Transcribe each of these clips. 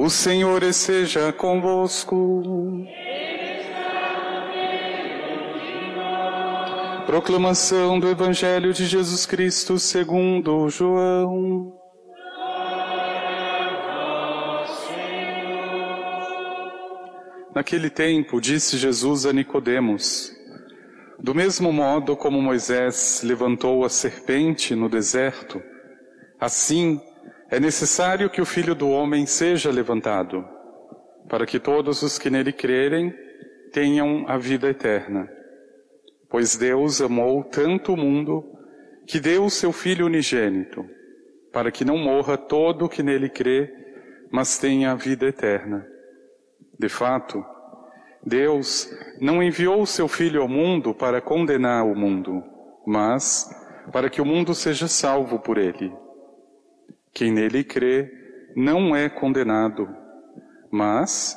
O Senhor esteja convosco. Proclamação do Evangelho de Jesus Cristo segundo João. Naquele tempo disse Jesus a Nicodemos: Do mesmo modo como Moisés levantou a serpente no deserto, assim é necessário que o Filho do homem seja levantado, para que todos os que nele crerem tenham a vida eterna. Pois Deus amou tanto o mundo que deu o seu Filho unigênito, para que não morra todo o que nele crê, mas tenha a vida eterna. De fato, Deus não enviou o seu Filho ao mundo para condenar o mundo, mas para que o mundo seja salvo por ele. Quem nele crê não é condenado, mas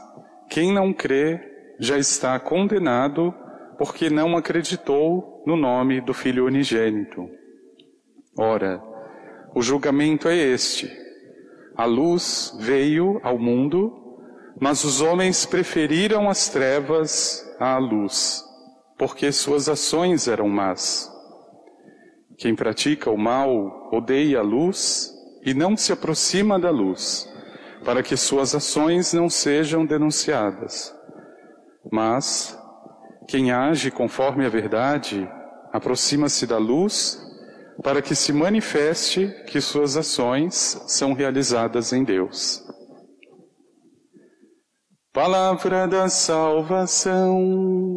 quem não crê já está condenado porque não acreditou no nome do Filho unigênito. Ora, o julgamento é este: a luz veio ao mundo, mas os homens preferiram as trevas à luz, porque suas ações eram más. Quem pratica o mal odeia a luz e não se aproxima da luz, para que suas ações não sejam denunciadas. Mas quem age conforme a verdade aproxima-se da luz, para que se manifeste que suas ações são realizadas em Deus. Palavra da salvação.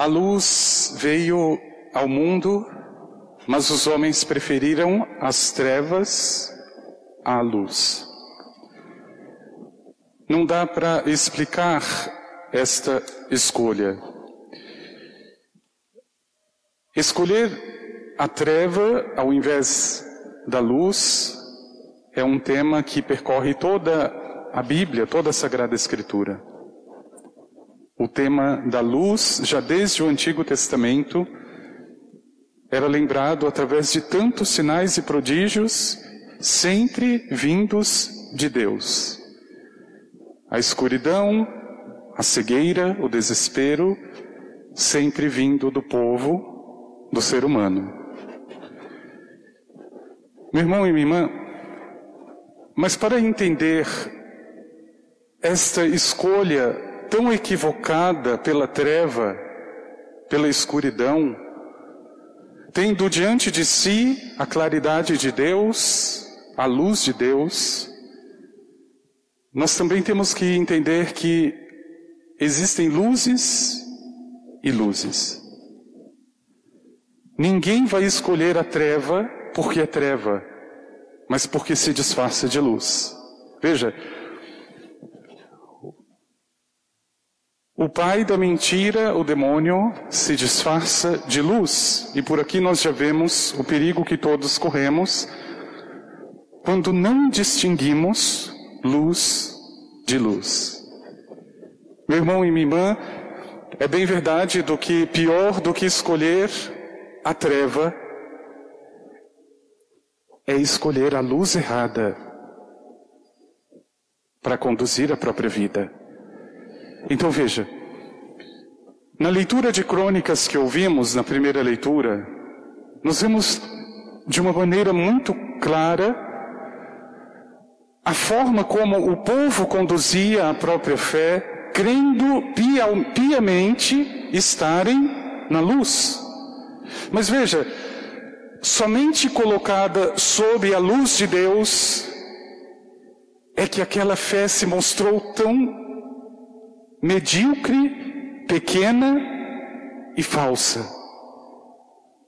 A luz veio ao mundo, mas os homens preferiram as trevas à luz. Não dá para explicar esta escolha. Escolher a treva ao invés da luz é um tema que percorre toda a Bíblia, toda a Sagrada Escritura. O tema da luz, já desde o Antigo Testamento, era lembrado através de tantos sinais e prodígios, sempre vindos de Deus. A escuridão, a cegueira, o desespero, sempre vindo do povo, do ser humano. Meu irmão e minha irmã, mas para entender esta escolha tão equivocada pela treva, pela escuridão, tendo diante de si a claridade de Deus, a luz de Deus, nós também temos que entender que existem luzes e luzes. Ninguém vai escolher a treva porque é treva, mas porque se disfarça de luz. Veja, O pai da mentira, o demônio, se disfarça de luz. E por aqui nós já vemos o perigo que todos corremos quando não distinguimos luz de luz. Meu irmão e minha irmã, é bem verdade do que pior do que escolher a treva é escolher a luz errada para conduzir a própria vida. Então veja, na leitura de crônicas que ouvimos na primeira leitura, nós vemos de uma maneira muito clara a forma como o povo conduzia a própria fé, crendo piamente estarem na luz. Mas veja, somente colocada sob a luz de Deus é que aquela fé se mostrou tão medíocre, pequena e falsa.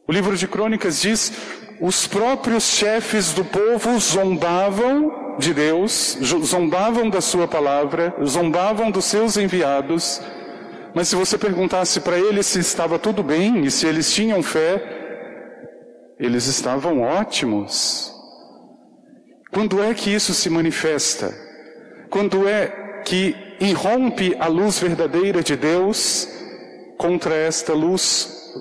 O livro de Crônicas diz: os próprios chefes do povo zombavam de Deus, zombavam da sua palavra, zombavam dos seus enviados. Mas se você perguntasse para eles se estava tudo bem e se eles tinham fé, eles estavam ótimos. Quando é que isso se manifesta? Quando é que irrompe a luz verdadeira de Deus contra esta luz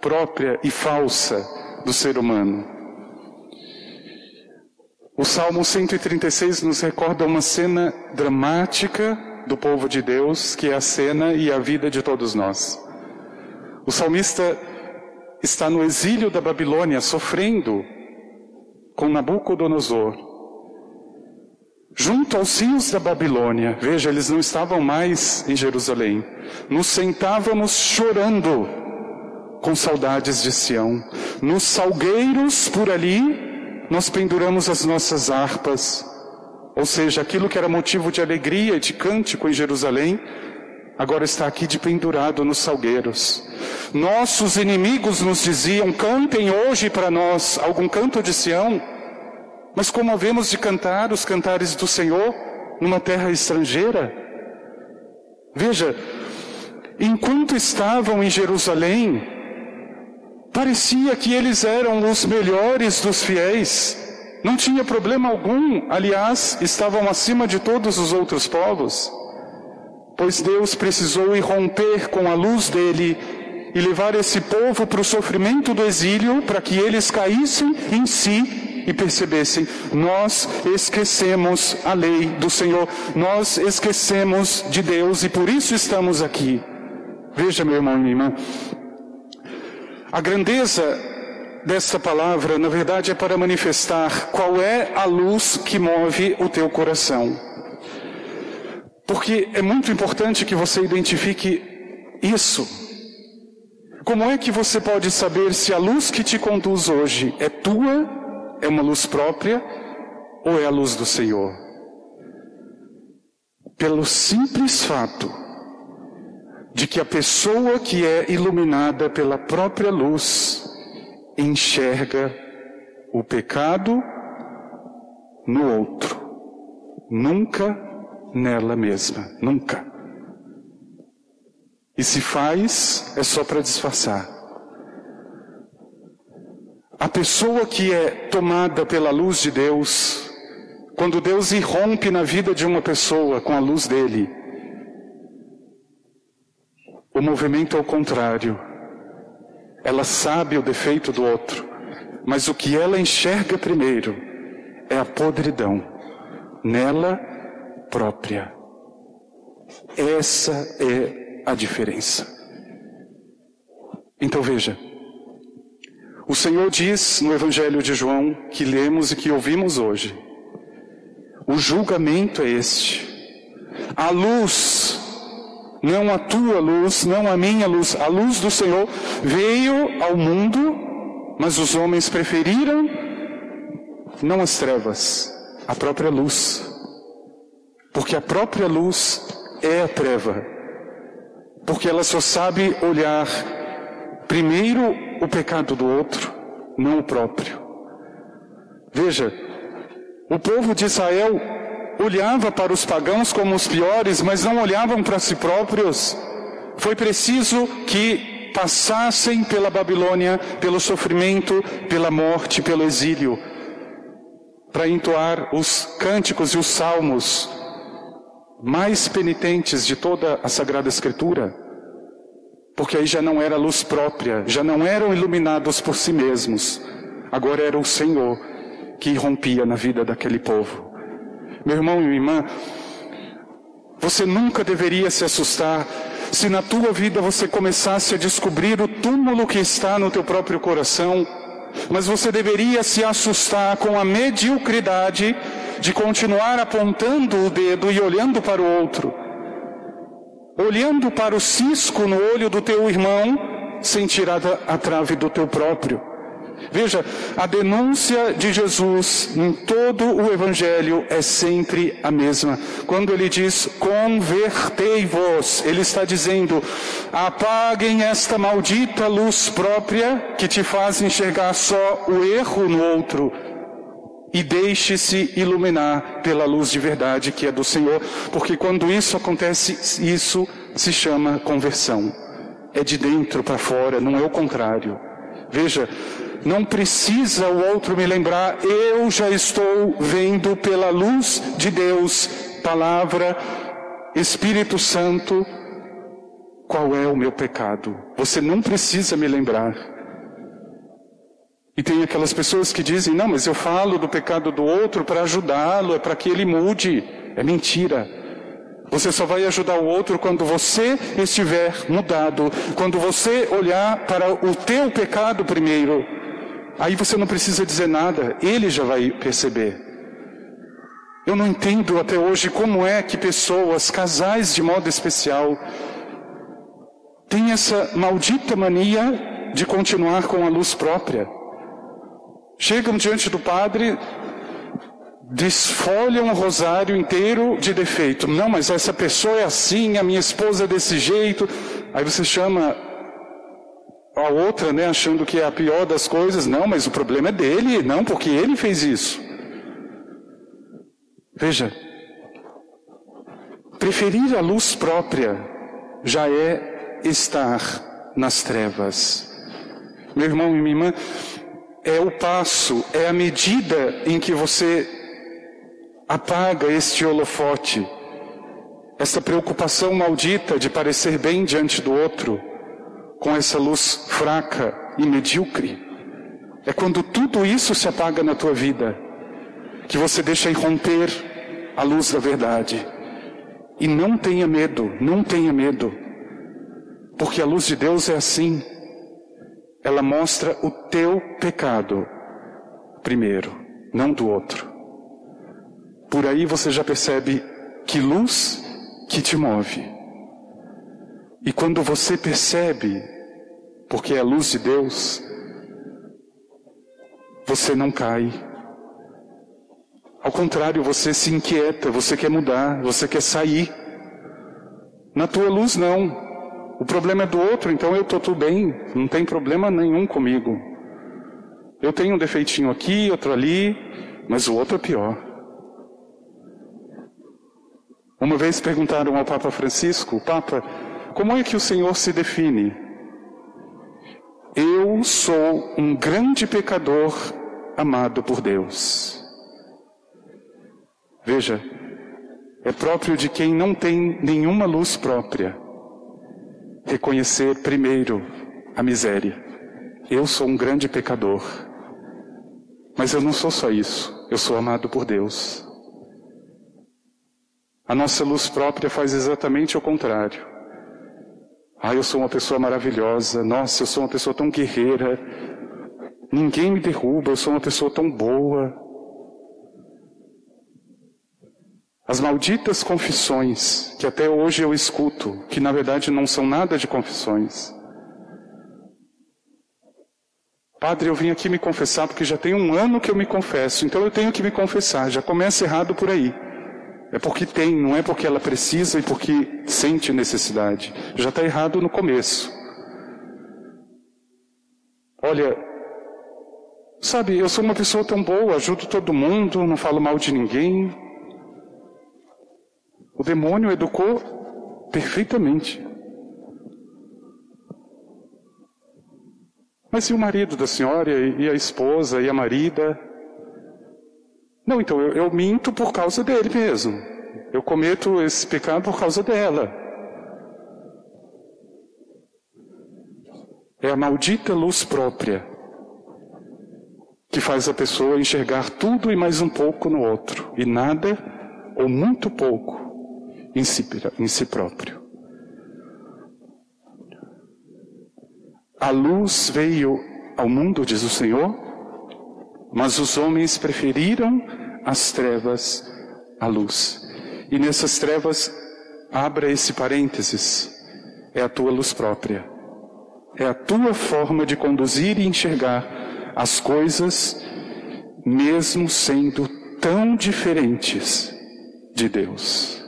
própria e falsa do ser humano? O Salmo 136 nos recorda uma cena dramática do povo de Deus, que é a cena e a vida de todos nós. O salmista está no exílio da Babilônia, sofrendo com Nabucodonosor junto aos rios da Babilônia. Veja, eles não estavam mais em Jerusalém. Nos sentávamos chorando com saudades de Sião. Nos salgueiros por ali, nós penduramos as nossas harpas. Ou seja, aquilo que era motivo de alegria e de cântico em Jerusalém, agora está aqui de pendurado nos salgueiros. Nossos inimigos nos diziam: cantem hoje para nós algum canto de Sião. Mas como havemos de cantar os cantares do Senhor numa terra estrangeira? Veja, enquanto estavam em Jerusalém, parecia que eles eram os melhores dos fiéis. Não tinha problema algum, aliás, estavam acima de todos os outros povos. Pois Deus precisou irromper com a luz dele e levar esse povo para o sofrimento do exílio, para que eles caíssem em si e percebessem: nós esquecemos a lei do Senhor, nós esquecemos de Deus e por isso estamos aqui. Veja, meu irmão e minha irmã, a grandeza desta palavra, na verdade, é para manifestar qual é a luz que move o teu coração. Porque é muito importante que você identifique isso. Como é que você pode saber se a luz que te conduz hoje é tua é uma luz própria ou é a luz do Senhor? Pelo simples fato de que a pessoa que é iluminada pela própria luz enxerga o pecado no outro, nunca nela mesma, nunca. E se faz, é só para disfarçar. A pessoa que é tomada pela luz de Deus, quando Deus irrompe na vida de uma pessoa com a luz dele, o movimento é o contrário. Ela sabe o defeito do outro, mas o que ela enxerga primeiro é a podridão nela própria. Essa é a diferença. Então veja, o Senhor diz no Evangelho de João, que lemos e que ouvimos hoje: o julgamento é este. A luz, não a tua luz, não a minha luz, a luz do Senhor veio ao mundo, mas os homens preferiram não as trevas, a própria luz. Porque a própria luz é a treva. Porque ela só sabe olhar primeiro o pecado do outro, não o próprio. Veja, o povo de Israel olhava para os pagãos como os piores, mas não olhavam para si próprios. Foi preciso que passassem pela Babilônia, pelo sofrimento, pela morte, pelo exílio, para entoar os cânticos e os salmos mais penitentes de toda a Sagrada Escritura porque aí já não era luz própria, já não eram iluminados por si mesmos, agora era o Senhor que irrompia na vida daquele povo. Meu irmão e minha irmã, você nunca deveria se assustar se na tua vida você começasse a descobrir o túmulo que está no teu próprio coração, mas você deveria se assustar com a mediocridade de continuar apontando o dedo e olhando para o outro olhando para o cisco no olho do teu irmão, sem tirar a trave do teu próprio. Veja, a denúncia de Jesus em todo o Evangelho é sempre a mesma. Quando ele diz convertei-vos, ele está dizendo apaguem esta maldita luz própria que te faz enxergar só o erro no outro e deixe-se iluminar pela luz de verdade que é do Senhor, porque quando isso acontece, isso se chama conversão. É de dentro para fora, não é o contrário. Veja, Não precisa o outro me lembrar, eu já estou vendo pela luz de Deus, palavra, Espírito Santo, qual é o meu pecado. Você não precisa me lembrar. E tem aquelas pessoas que dizem: não, mas eu falo do pecado do outro para ajudá-lo, é para que ele mude. É mentira. Você só vai ajudar o outro quando você estiver mudado, quando você olhar para o teu pecado primeiro. Aí você não precisa dizer nada, ele já vai perceber. Eu não entendo até hoje como é que pessoas, casais de modo especial, têm essa maldita mania de continuar com a luz própria. Chegam diante do padre, desfolham um rosário inteiro de defeito. Não, mas essa pessoa é assim, a minha esposa é desse jeito. Aí você chama a outra, né, achando que é a pior das coisas. Não, mas o problema é dele, não, porque ele fez isso. Veja, preferir a luz própria já é estar nas trevas. Meu irmão e minha irmã, é o passo, é a medida em que você Apaga este holofote, esta preocupação maldita de parecer bem diante do outro, com essa luz fraca e medíocre. É quando tudo isso se apaga na tua vida, que você deixa irromper a luz da verdade. E não tenha medo, não tenha medo, porque a luz de Deus é assim. Ela mostra o teu pecado primeiro, não do outro. Por aí você já percebe que luz que te move. E quando você percebe, porque é a luz de Deus, você não cai. Ao contrário, você se inquieta, você quer mudar, você quer sair. Na tua luz, não. O problema é do outro, então eu estou tudo bem, não tem problema nenhum comigo. Eu tenho um defeitinho aqui, outro ali, mas o outro é pior. Uma vez perguntaram ao Papa Francisco, Papa, como é que o Senhor se define? Eu sou um grande pecador amado por Deus. Veja, é próprio de quem não tem nenhuma luz própria reconhecer primeiro a miséria. Eu sou um grande pecador. Mas eu não sou só isso, eu sou amado por Deus. A nossa luz própria faz exatamente o contrário. Ah, eu sou uma pessoa maravilhosa. Nossa, eu sou uma pessoa tão guerreira. Ninguém me derruba, eu sou uma pessoa tão boa. As malditas confissões que até hoje eu escuto, que na verdade não são nada de confissões. Padre, eu vim aqui me confessar porque já tem um ano que eu me confesso, então eu tenho que me confessar. Já começa errado por aí. É porque tem, não é porque ela precisa e porque sente necessidade. Já está errado no começo. Olha, sabe, eu sou uma pessoa tão boa, ajudo todo mundo, não falo mal de ninguém. O demônio educou perfeitamente. Mas e o marido da senhora, e a esposa, e a marida? Não, então eu, eu minto por causa dele mesmo. Eu cometo esse pecado por causa dela. É a maldita luz própria que faz a pessoa enxergar tudo e mais um pouco no outro, e nada ou muito pouco em si, em si próprio. A luz veio ao mundo, diz o Senhor, mas os homens preferiram as trevas à luz. E nessas trevas, abra esse parênteses, é a tua luz própria. É a tua forma de conduzir e enxergar as coisas, mesmo sendo tão diferentes de Deus.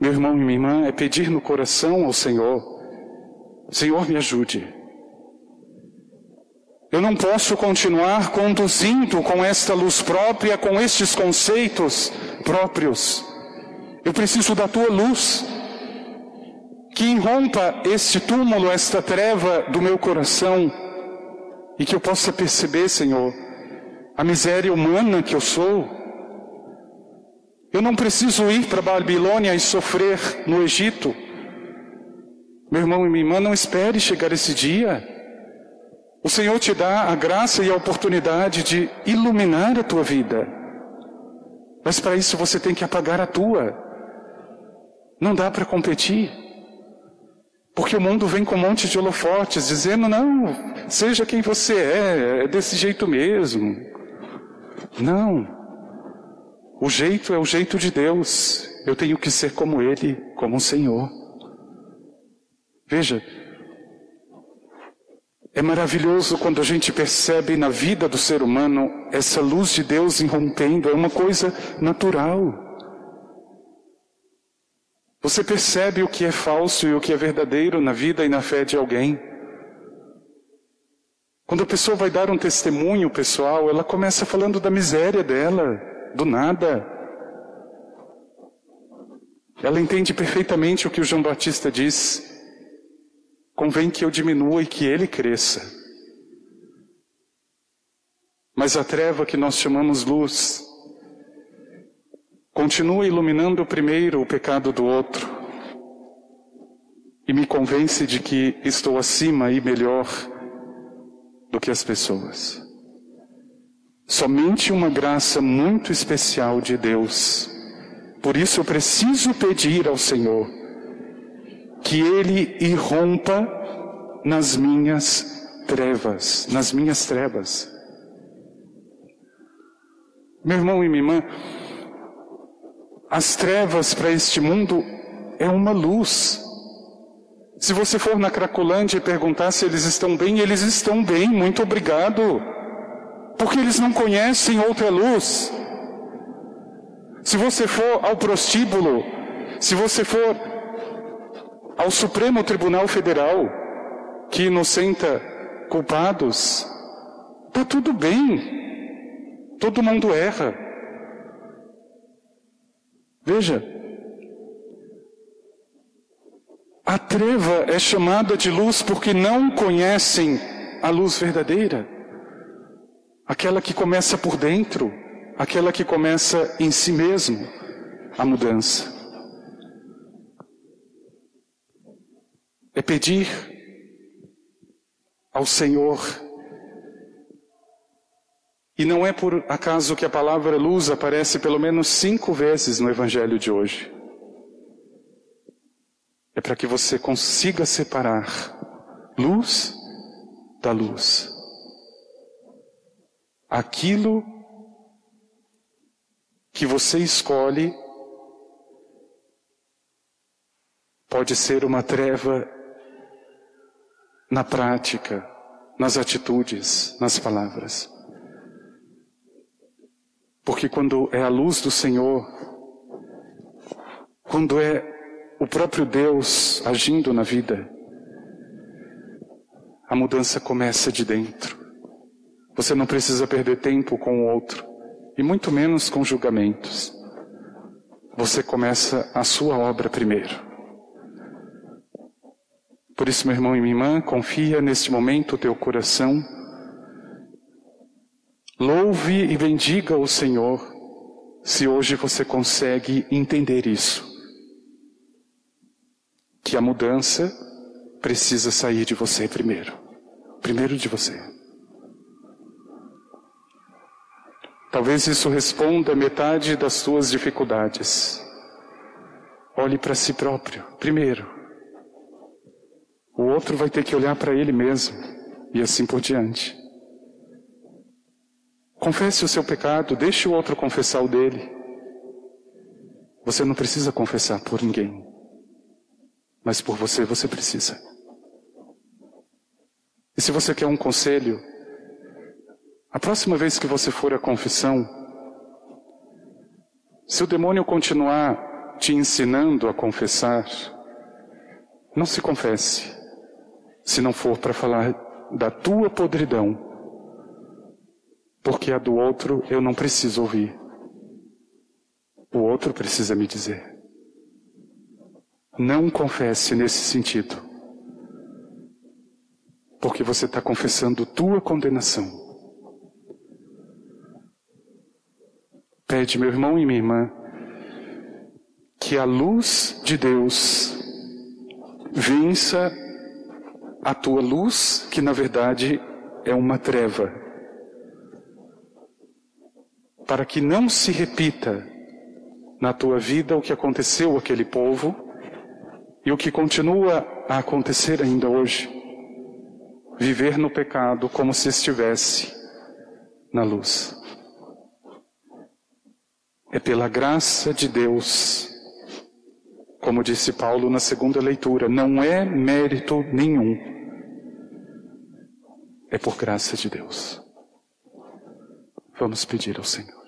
Meu irmão e minha irmã, é pedir no coração ao Senhor: Senhor, me ajude. Eu não posso continuar conduzindo com esta luz própria, com estes conceitos próprios. Eu preciso da tua luz, que irrompa este túmulo, esta treva do meu coração, e que eu possa perceber, Senhor, a miséria humana que eu sou. Eu não preciso ir para Babilônia e sofrer no Egito. Meu irmão e minha irmã, não espere chegar esse dia. O Senhor te dá a graça e a oportunidade de iluminar a tua vida. Mas para isso você tem que apagar a tua. Não dá para competir. Porque o mundo vem com um monte de holofotes dizendo: não, seja quem você é, é desse jeito mesmo. Não. O jeito é o jeito de Deus. Eu tenho que ser como Ele, como o Senhor. Veja, é maravilhoso quando a gente percebe na vida do ser humano essa luz de Deus irrompendo, é uma coisa natural. Você percebe o que é falso e o que é verdadeiro na vida e na fé de alguém. Quando a pessoa vai dar um testemunho pessoal, ela começa falando da miséria dela, do nada. Ela entende perfeitamente o que o João Batista diz. Convém que eu diminua e que ele cresça. Mas a treva que nós chamamos luz Continua iluminando primeiro o pecado do outro e me convence de que estou acima e melhor do que as pessoas. Somente uma graça muito especial de Deus. Por isso eu preciso pedir ao Senhor que Ele irrompa nas minhas trevas, nas minhas trevas. Meu irmão e minha irmã, as trevas para este mundo é uma luz. Se você for na Cracolândia e perguntar se eles estão bem, eles estão bem, muito obrigado. Porque eles não conhecem outra luz. Se você for ao prostíbulo, se você for ao Supremo Tribunal Federal, que inocenta culpados, está tudo bem. Todo mundo erra. Veja, a treva é chamada de luz porque não conhecem a luz verdadeira, aquela que começa por dentro, aquela que começa em si mesmo a mudança. É pedir ao Senhor e não é por acaso que a palavra luz aparece pelo menos cinco vezes no Evangelho de hoje. É para que você consiga separar luz da luz. Aquilo que você escolhe pode ser uma treva na prática, nas atitudes, nas palavras. Porque quando é a luz do Senhor, quando é o próprio Deus agindo na vida, a mudança começa de dentro. Você não precisa perder tempo com o outro, e muito menos com julgamentos. Você começa a sua obra primeiro. Por isso, meu irmão e minha irmã, confia neste momento o teu coração Louve e bendiga o Senhor se hoje você consegue entender isso. Que a mudança precisa sair de você primeiro. Primeiro de você. Talvez isso responda metade das suas dificuldades. Olhe para si próprio, primeiro. O outro vai ter que olhar para ele mesmo, e assim por diante. Confesse o seu pecado, deixe o outro confessar o dele. Você não precisa confessar por ninguém, mas por você você precisa. E se você quer um conselho, a próxima vez que você for à confissão, se o demônio continuar te ensinando a confessar, não se confesse, se não for para falar da tua podridão porque a do outro eu não preciso ouvir. O outro precisa me dizer. Não confesse nesse sentido. Porque você está confessando tua condenação. Pede, meu irmão e minha irmã, que a luz de Deus vença a tua luz, que na verdade é uma treva. Para que não se repita na tua vida o que aconteceu àquele povo e o que continua a acontecer ainda hoje. Viver no pecado como se estivesse na luz. É pela graça de Deus como disse Paulo na segunda leitura, não é mérito nenhum. É por graça de Deus. Vamos pedir ao Senhor.